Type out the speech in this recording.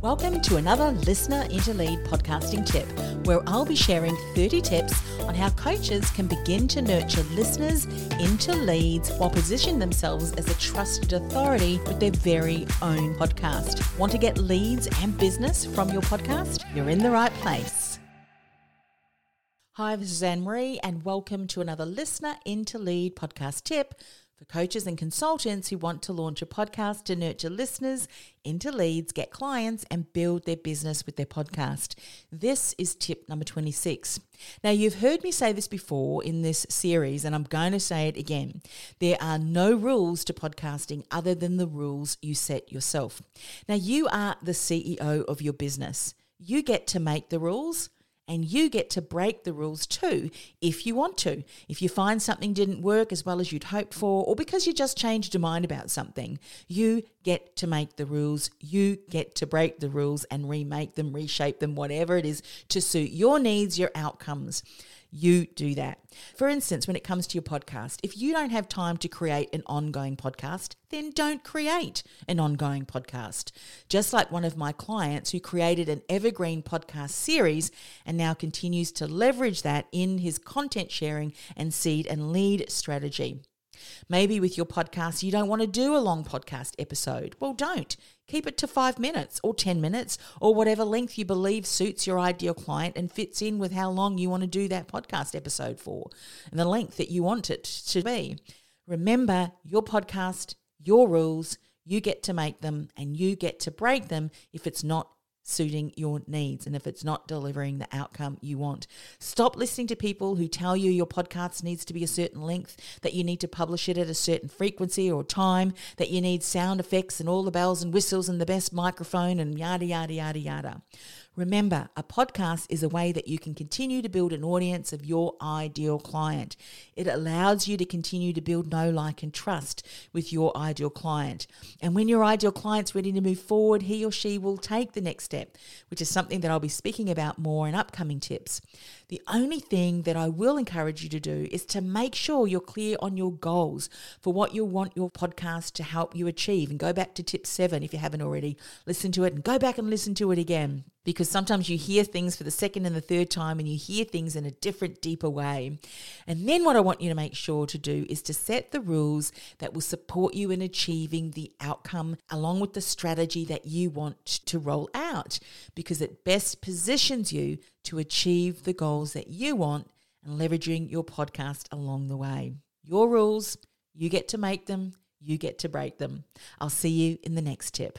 Welcome to another Listener into Lead podcasting tip, where I'll be sharing 30 tips on how coaches can begin to nurture listeners into leads while positioning themselves as a trusted authority with their very own podcast. Want to get leads and business from your podcast? You're in the right place. Hi, this is Anne Marie, and welcome to another Listener into Lead podcast tip for coaches and consultants who want to launch a podcast to nurture listeners into leads, get clients, and build their business with their podcast. This is tip number 26. Now, you've heard me say this before in this series, and I'm going to say it again. There are no rules to podcasting other than the rules you set yourself. Now, you are the CEO of your business. You get to make the rules and you get to break the rules too if you want to. If you find something didn't work as well as you'd hoped for, or because you just changed your mind about something, you get to make the rules. You get to break the rules and remake them, reshape them, whatever it is to suit your needs, your outcomes you do that. For instance, when it comes to your podcast, if you don't have time to create an ongoing podcast, then don't create an ongoing podcast. Just like one of my clients who created an evergreen podcast series and now continues to leverage that in his content sharing and seed and lead strategy. Maybe with your podcast, you don't want to do a long podcast episode. Well, don't. Keep it to five minutes or 10 minutes or whatever length you believe suits your ideal client and fits in with how long you want to do that podcast episode for and the length that you want it to be. Remember, your podcast, your rules, you get to make them and you get to break them if it's not suiting your needs and if it's not delivering the outcome you want. Stop listening to people who tell you your podcast needs to be a certain length, that you need to publish it at a certain frequency or time, that you need sound effects and all the bells and whistles and the best microphone and yada, yada, yada, yada. Remember, a podcast is a way that you can continue to build an audience of your ideal client. It allows you to continue to build know, like, and trust with your ideal client. And when your ideal client's ready to move forward, he or she will take the next step, which is something that I'll be speaking about more in upcoming tips. The only thing that I will encourage you to do is to make sure you're clear on your goals for what you want your podcast to help you achieve. And go back to tip seven if you haven't already listened to it, and go back and listen to it again because sometimes you hear things for the second and the third time and you hear things in a different, deeper way. And then what I want you to make sure to do is to set the rules that will support you in achieving the outcome along with the strategy that you want to roll out because it best positions you to achieve the goals that you want and leveraging your podcast along the way. Your rules, you get to make them, you get to break them. I'll see you in the next tip.